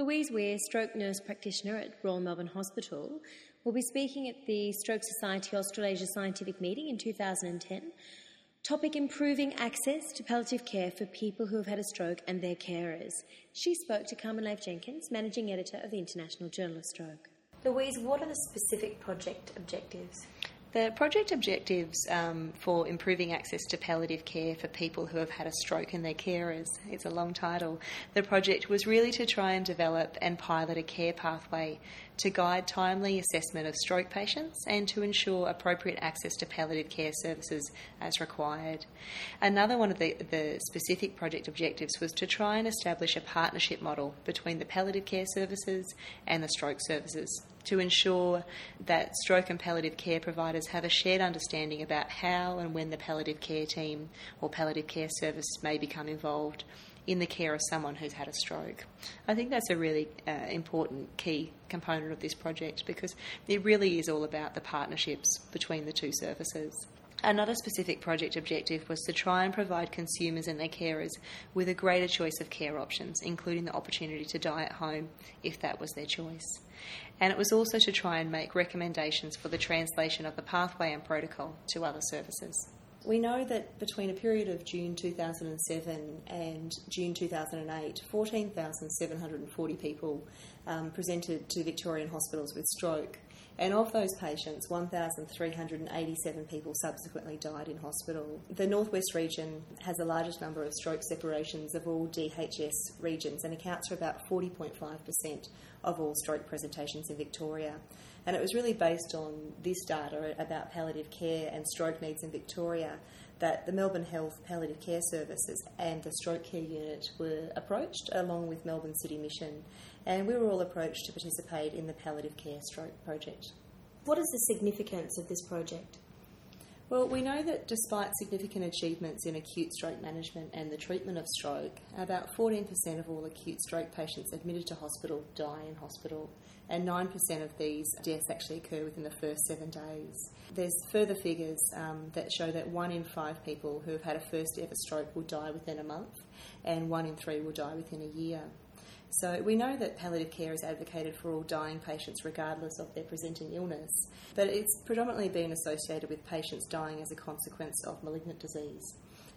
Louise Weir, stroke nurse practitioner at Royal Melbourne Hospital, will be speaking at the Stroke Society Australasia Scientific Meeting in 2010. Topic Improving Access to Palliative Care for People Who Have Had a Stroke and Their Carers. She spoke to Carmen Lahiff-Jenkins, Managing Editor of the International Journal of Stroke. Louise, what are the specific project objectives? The project objectives um, for improving access to palliative care for people who have had a stroke and their carers, it's a long title. The project was really to try and develop and pilot a care pathway to guide timely assessment of stroke patients and to ensure appropriate access to palliative care services as required. Another one of the, the specific project objectives was to try and establish a partnership model between the palliative care services and the stroke services to ensure that stroke and palliative care providers have a shared understanding about how and when the palliative care team or palliative care service may become involved in the care of someone who's had a stroke. I think that's a really uh, important key component of this project because it really is all about the partnerships between the two services. Another specific project objective was to try and provide consumers and their carers with a greater choice of care options, including the opportunity to die at home if that was their choice. And it was also to try and make recommendations for the translation of the pathway and protocol to other services. We know that between a period of June 2007 and June 2008, 14,740 people um, presented to Victorian hospitals with stroke. And of those patients, 1,387 people subsequently died in hospital. The Northwest region has the largest number of stroke separations of all DHS regions and accounts for about 40.5% of all stroke presentations in Victoria. And it was really based on this data about palliative care and stroke needs in Victoria that the Melbourne Health Palliative Care Services and the Stroke Care Unit were approached, along with Melbourne City Mission, and we were all approached to participate in the Palliative Care Stroke Project. What is the significance of this project? Well, we know that despite significant achievements in acute stroke management and the treatment of stroke, about 14% of all acute stroke patients admitted to hospital die in hospital, and 9% of these deaths actually occur within the first seven days. There's further figures um, that show that one in five people who have had a first ever stroke will die within a month, and one in three will die within a year. So we know that palliative care is advocated for all dying patients regardless of their presenting illness, but it's predominantly been associated with patients dying as a consequence of malignant disease.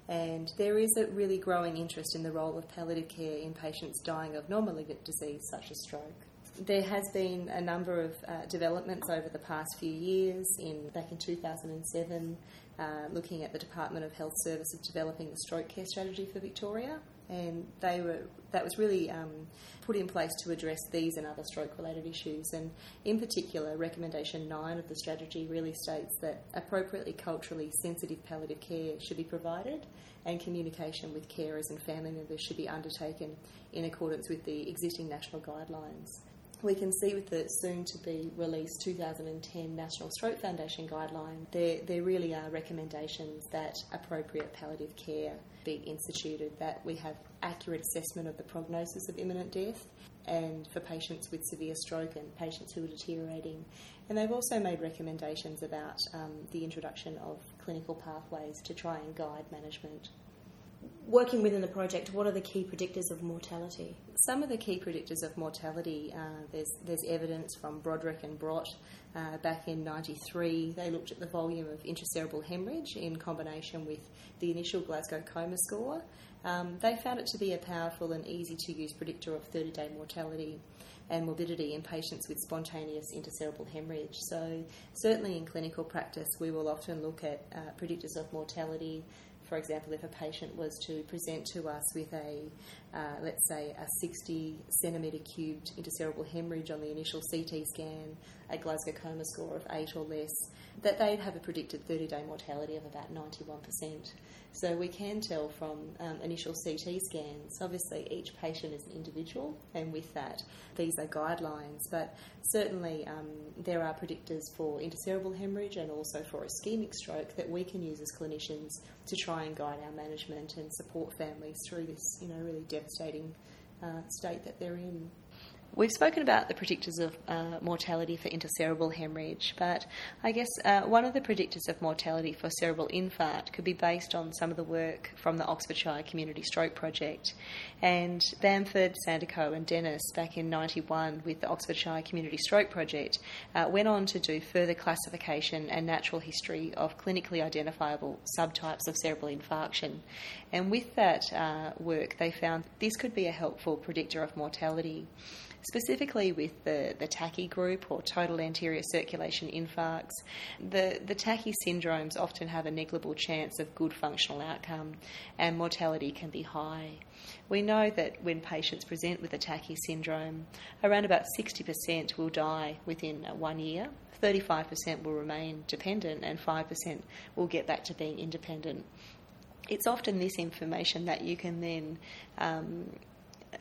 And there is a really growing interest in the role of palliative care in patients dying of non malignant disease such as stroke. There has been a number of uh, developments over the past few years. In back in 2007, uh, looking at the Department of Health Services developing the stroke care strategy for Victoria, and they were that was really um, put in place to address these and other stroke-related issues. And in particular, recommendation nine of the strategy really states that appropriately culturally sensitive palliative care should be provided, and communication with carers and family members should be undertaken in accordance with the existing national guidelines we can see with the soon to be released 2010 National Stroke Foundation guideline, there, there really are recommendations that appropriate palliative care be instituted, that we have accurate assessment of the prognosis of imminent death, and for patients with severe stroke and patients who are deteriorating. And they've also made recommendations about um, the introduction of clinical pathways to try and guide management working within the project, what are the key predictors of mortality? Some of the key predictors of mortality, uh, there's, there's evidence from Broderick and Brott uh, back in 93. They looked at the volume of intracerebral hemorrhage in combination with the initial Glasgow coma score. Um, they found it to be a powerful and easy to use predictor of 30 day mortality and morbidity in patients with spontaneous intracerebral hemorrhage. So, certainly in clinical practice, we will often look at uh, predictors of mortality for example, if a patient was to present to us with a, uh, let's say, a 60 centimetre cubed intracerebral hemorrhage on the initial CT scan, a Glasgow coma score of 8 or less, that they'd have a predicted 30 day mortality of about 91%. So we can tell from um, initial CT scans, obviously each patient is an individual, and with that, these are guidelines, but certainly um, there are predictors for intracerebral hemorrhage and also for ischemic stroke that we can use as clinicians to try and guide our management and support families through this, you know, really devastating uh, state that they're in. We've spoken about the predictors of uh, mortality for intracerebral hemorrhage, but I guess uh, one of the predictors of mortality for cerebral infarct could be based on some of the work from the Oxfordshire Community Stroke Project. And Bamford, Sandercock, and Dennis, back in 91 with the Oxfordshire Community Stroke Project, uh, went on to do further classification and natural history of clinically identifiable subtypes of cerebral infarction. And with that uh, work, they found this could be a helpful predictor of mortality specifically with the, the TACI group or total anterior circulation infarcts. The, the TACI syndromes often have a negligible chance of good functional outcome and mortality can be high. We know that when patients present with a TACI syndrome, around about 60% will die within one year, 35% will remain dependent, and 5% will get back to being independent. It's often this information that you can then um,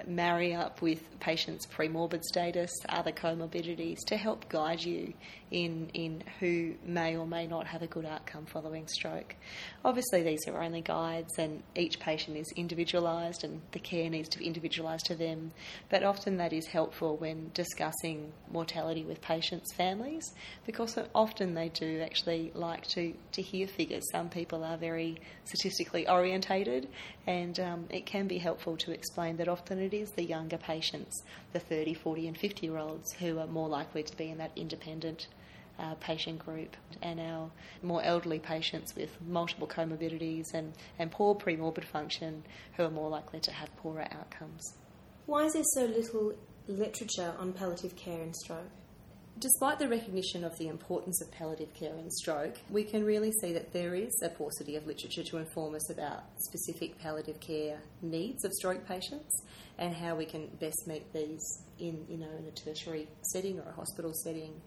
marry up with patients' premorbid status, other comorbidities to help guide you in, in who may or may not have a good outcome following stroke. Obviously, these are only guides, and each patient is individualised, and the care needs to be individualised to them. But often that is helpful when discussing mortality with patients' families because often they do actually like to, to hear figures. Some people are very statistically orientated, and um, it can be helpful to explain that often it is the younger patients, the 30, 40, and 50 year olds, who are more likely to be in that independent uh, patient group and our more elderly patients with multiple comorbidities and, and poor premorbid function who are more likely to have poorer outcomes. Why is there so little literature on palliative care in stroke? Despite the recognition of the importance of palliative care in stroke, we can really see that there is a paucity of literature to inform us about specific palliative care needs of stroke patients and how we can best meet these in you know in a tertiary setting or a hospital setting.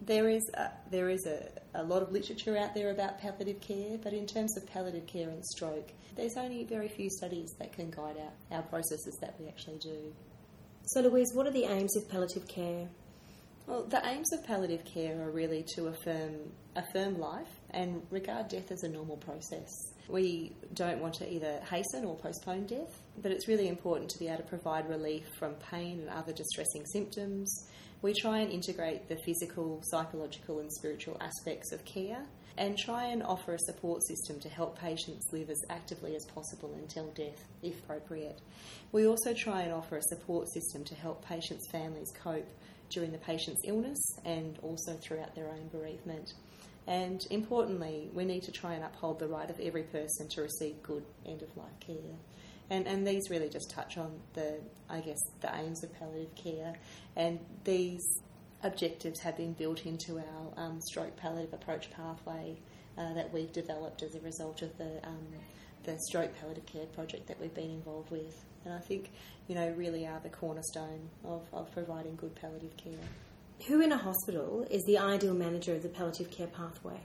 There is a, there is a, a lot of literature out there about palliative care, but in terms of palliative care in stroke, there's only very few studies that can guide our, our processes that we actually do. So, Louise, what are the aims of palliative care? Well, the aims of palliative care are really to affirm affirm life and regard death as a normal process. We don't want to either hasten or postpone death, but it's really important to be able to provide relief from pain and other distressing symptoms. We try and integrate the physical, psychological, and spiritual aspects of care and try and offer a support system to help patients live as actively as possible until death, if appropriate. We also try and offer a support system to help patients' families cope during the patient's illness and also throughout their own bereavement. And importantly, we need to try and uphold the right of every person to receive good end of life care. And, and these really just touch on the, I guess, the aims of palliative care. And these objectives have been built into our um, stroke palliative approach pathway uh, that we've developed as a result of the, um, the stroke palliative care project that we've been involved with. And I think, you know, really are the cornerstone of, of providing good palliative care. Who in a hospital is the ideal manager of the palliative care pathway?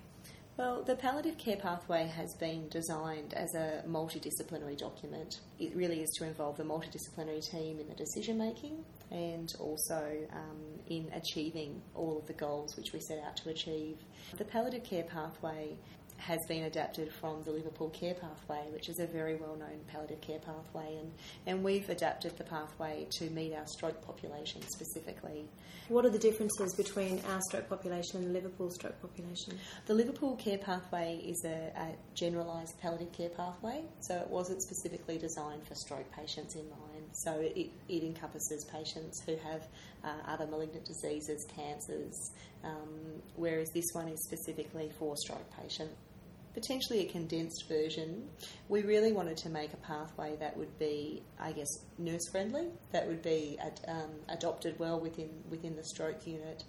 Well, the palliative care pathway has been designed as a multidisciplinary document. It really is to involve the multidisciplinary team in the decision making and also um, in achieving all of the goals which we set out to achieve. The palliative care pathway has been adapted from the Liverpool Care Pathway, which is a very well known palliative care pathway, and, and we've adapted the pathway to meet our stroke population specifically. What are the differences between our stroke population and the Liverpool stroke population? The Liverpool Care Pathway is a, a generalised palliative care pathway, so it wasn't specifically designed for stroke patients in mind. So it, it encompasses patients who have uh, other malignant diseases, cancers, um, whereas this one is specifically for stroke patients potentially a condensed version. We really wanted to make a pathway that would be, I guess, nurse friendly, that would be ad, um, adopted well within within the stroke unit.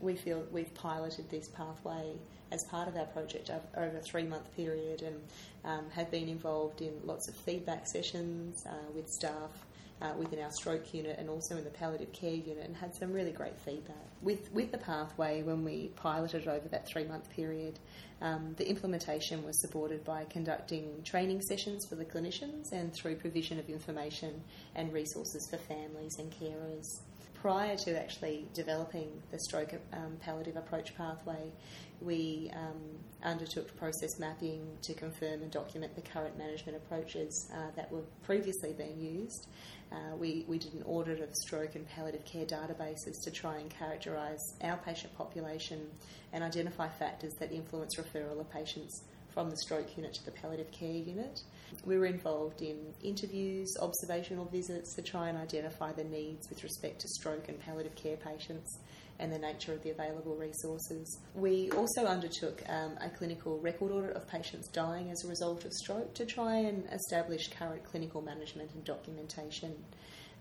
We feel we've piloted this pathway as part of our project over a three month period and um, have been involved in lots of feedback sessions uh, with staff uh, within our stroke unit and also in the palliative care unit and had some really great feedback. With, with the pathway, when we piloted over that three month period, um, the implementation was supported by conducting training sessions for the clinicians and through provision of information and resources for families and carers. Prior to actually developing the stroke um, palliative approach pathway, we um, undertook process mapping to confirm and document the current management approaches uh, that were previously being used. Uh, we, we did an audit of stroke and palliative care databases to try and characterise our patient population and identify factors that influence referral of patients from the stroke unit to the palliative care unit. We were involved in interviews, observational visits to try and identify the needs with respect to stroke and palliative care patients and the nature of the available resources. We also undertook um, a clinical record audit of patients dying as a result of stroke to try and establish current clinical management and documentation.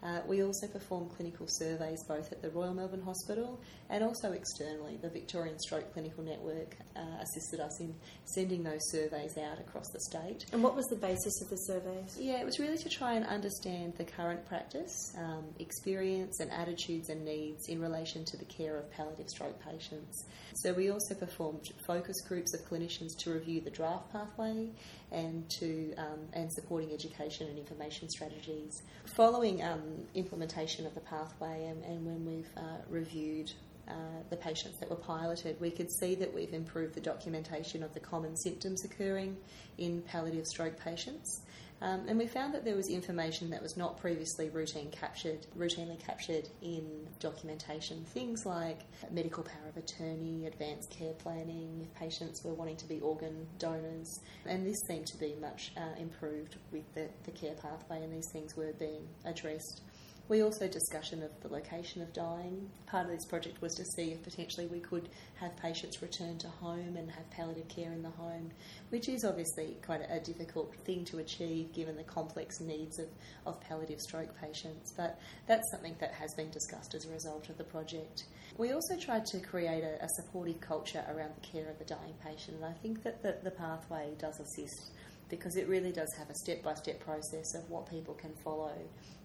Uh, we also perform clinical surveys both at the Royal Melbourne Hospital and also externally. The Victorian Stroke Clinical Network uh, assisted us in sending those surveys out across the state. And what was the basis of the surveys? Yeah, it was really to try and understand the current practice, um, experience, and attitudes and needs in relation to the care of palliative stroke patients. So we also performed focus groups of clinicians to review the draft pathway and to um, and supporting education and information strategies. Following um, implementation of the pathway and, and when we've uh, reviewed uh, the patients that were piloted, we could see that we've improved the documentation of the common symptoms occurring in palliative stroke patients. Um, and we found that there was information that was not previously routine captured, routinely captured in documentation. Things like medical power of attorney, advanced care planning, if patients were wanting to be organ donors. And this seemed to be much uh, improved with the, the care pathway, and these things were being addressed. We also discussion of the location of dying. Part of this project was to see if potentially we could have patients return to home and have palliative care in the home, which is obviously quite a, difficult thing to achieve given the complex needs of, of palliative stroke patients. But that's something that has been discussed as a result of the project. We also tried to create a, a supportive culture around the care of the dying patient, and I think that the, the pathway does assist because it really does have a step by step process of what people can follow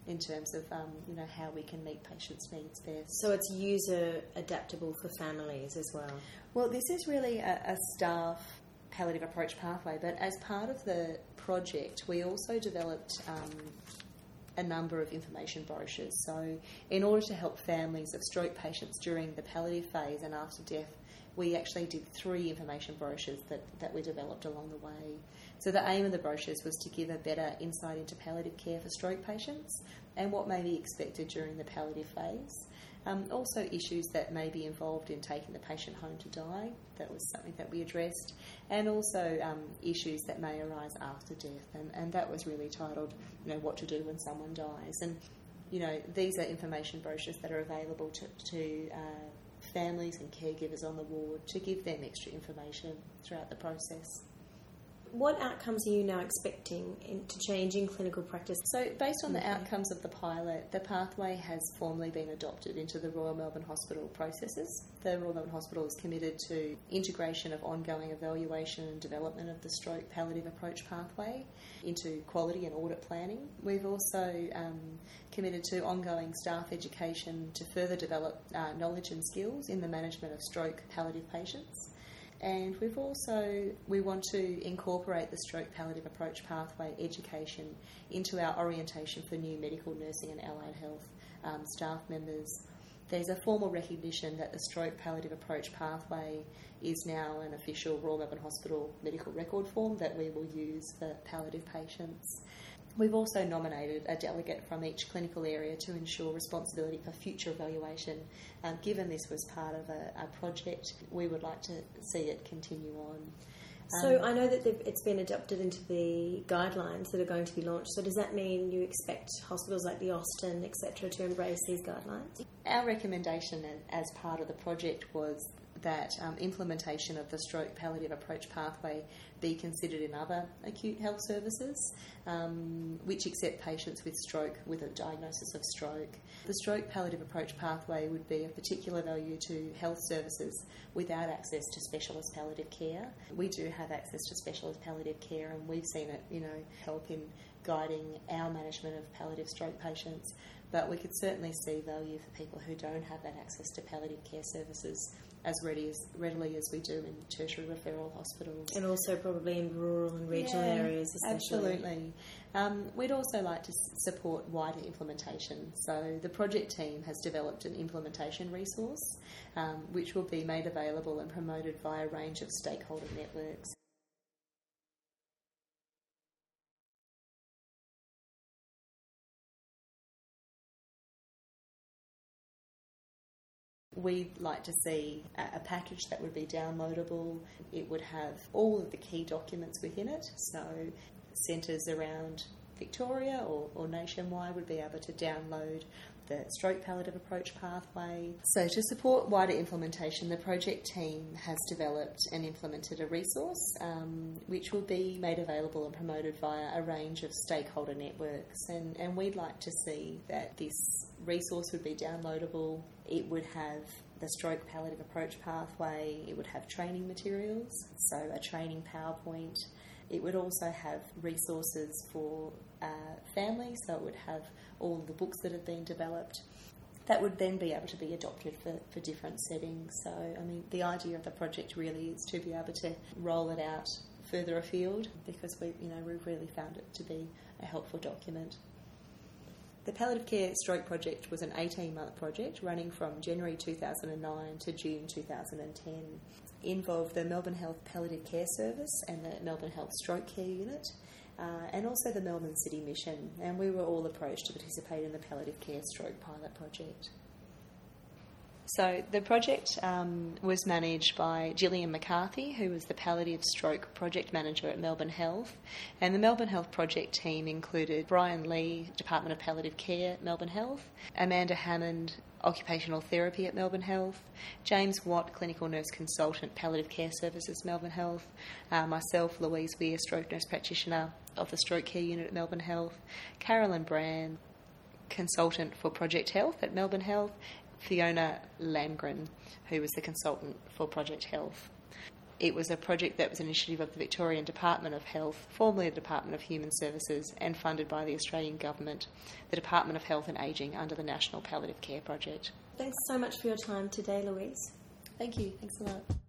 in terms of um, you know how we can meet patients' needs best. So it's user adaptable for families as well. Well, this is really a, a staff palliative approach pathway, but as part of the project, we also developed. Um, a number of information brochures. So, in order to help families of stroke patients during the palliative phase and after death, we actually did three information brochures that, that we developed along the way. So the aim of the brochures was to give a better insight into palliative care for stroke patients and what may be expected during the palliative phase. Um, also, issues that may be involved in taking the patient home to die. That was something that we addressed. And also um, issues that may arise after death. And, and that was really titled, you know, What to Do When Someone Dies. And, you know, these are information brochures that are available to, to uh, families and caregivers on the ward to give them extra information throughout the process what outcomes are you now expecting in, to change in clinical practice? So, based on the outcomes of the pilot, the pathway has formally been adopted into the Royal Melbourne Hospital processes. The Royal Melbourne Hospital is committed to integration of ongoing evaluation and development of the stroke palliative approach pathway into quality and audit planning. We've also um, committed to ongoing staff education to further develop uh, knowledge and skills in the management of stroke palliative patients and we've also we want to incorporate the stroke palliative approach pathway education into our orientation for new medical nursing and allied health um, staff members. There's a formal recognition that the stroke palliative approach pathway is now an official Royal Melbourne Hospital medical record form that we will use for palliative patients. We've also nominated a delegate from each clinical area to ensure responsibility for future evaluation. Um, given this was part of a, a, project, we would like to see it continue on. So um, I know that it's been adopted into the guidelines that are going to be launched. So does that mean you expect hospitals like the Austin, etc., to embrace these guidelines? Our recommendation as part of the project was that um, implementation of the stroke palliative approach pathway be considered in other acute health services, um, which accept patients with stroke with a diagnosis of stroke. The stroke palliative approach pathway would be of particular value to health services without access to specialist palliative care. We do have access to specialist palliative care, and we've seen it, you know, help in guiding our management of palliative stroke patients, but we could certainly see value for people who don't have that access to palliative care services as, ready as readily as we do in tertiary referral hospitals. And also probably in rural and regional Yeah, areas. Absolutely. Um, we'd also like to s- support wider implementation. So the project team has developed an implementation resource um, which will be made available and promoted via a range of stakeholder networks. We'd like to see a package that would be downloadable. It would have all of the key documents within it. So, centres around Victoria or, or nationwide would be able to download the stroke palliative approach pathway. So, to support wider implementation, the project team has developed and implemented a resource um, which will be made available and promoted via a range of stakeholder networks. And, and we'd like to see that this resource would be downloadable. It would have the stroke palliative approach pathway, it would have training materials, so a training PowerPoint. It would also have resources for uh, families, so it would have all the books that have been developed. That would then be able to be adopted for, for different settings. So, I mean, the idea of the project really is to be able to roll it out further afield because we, you know, we've really found it to be a helpful document. The Palliative Care Stroke Project was an 18 month project running from January 2009 to June 2010. It involved the Melbourne Health Palliative Care Service and the Melbourne Health Stroke Care Unit, uh, and also the Melbourne City Mission, and we were all approached to participate in the Palliative Care Stroke Pilot Project. So the project um, was managed by Gillian McCarthy, who was the palliative stroke project manager at Melbourne Health, and the Melbourne Health project team included Brian Lee, Department of Palliative Care at Melbourne Health, Amanda Hammond, Occupational Therapy at Melbourne Health, James Watt, Clinical Nurse Consultant, Palliative Care Services, Melbourne Health, uh, myself, Louise Weir, Stroke Nurse Practitioner of the Stroke Care Unit at Melbourne Health, Carolyn Brand, consultant for Project Health at Melbourne Health, Fiona Landgren, who was the consultant for Project Health. It was a project that was an initiative of the Victorian Department of Health, formerly the Department of Human Services, and funded by the Australian Government, the Department of Health and Ageing under the National Palliative Care Project. Thanks so much for your time today, Louise. Thank you. Thanks a lot.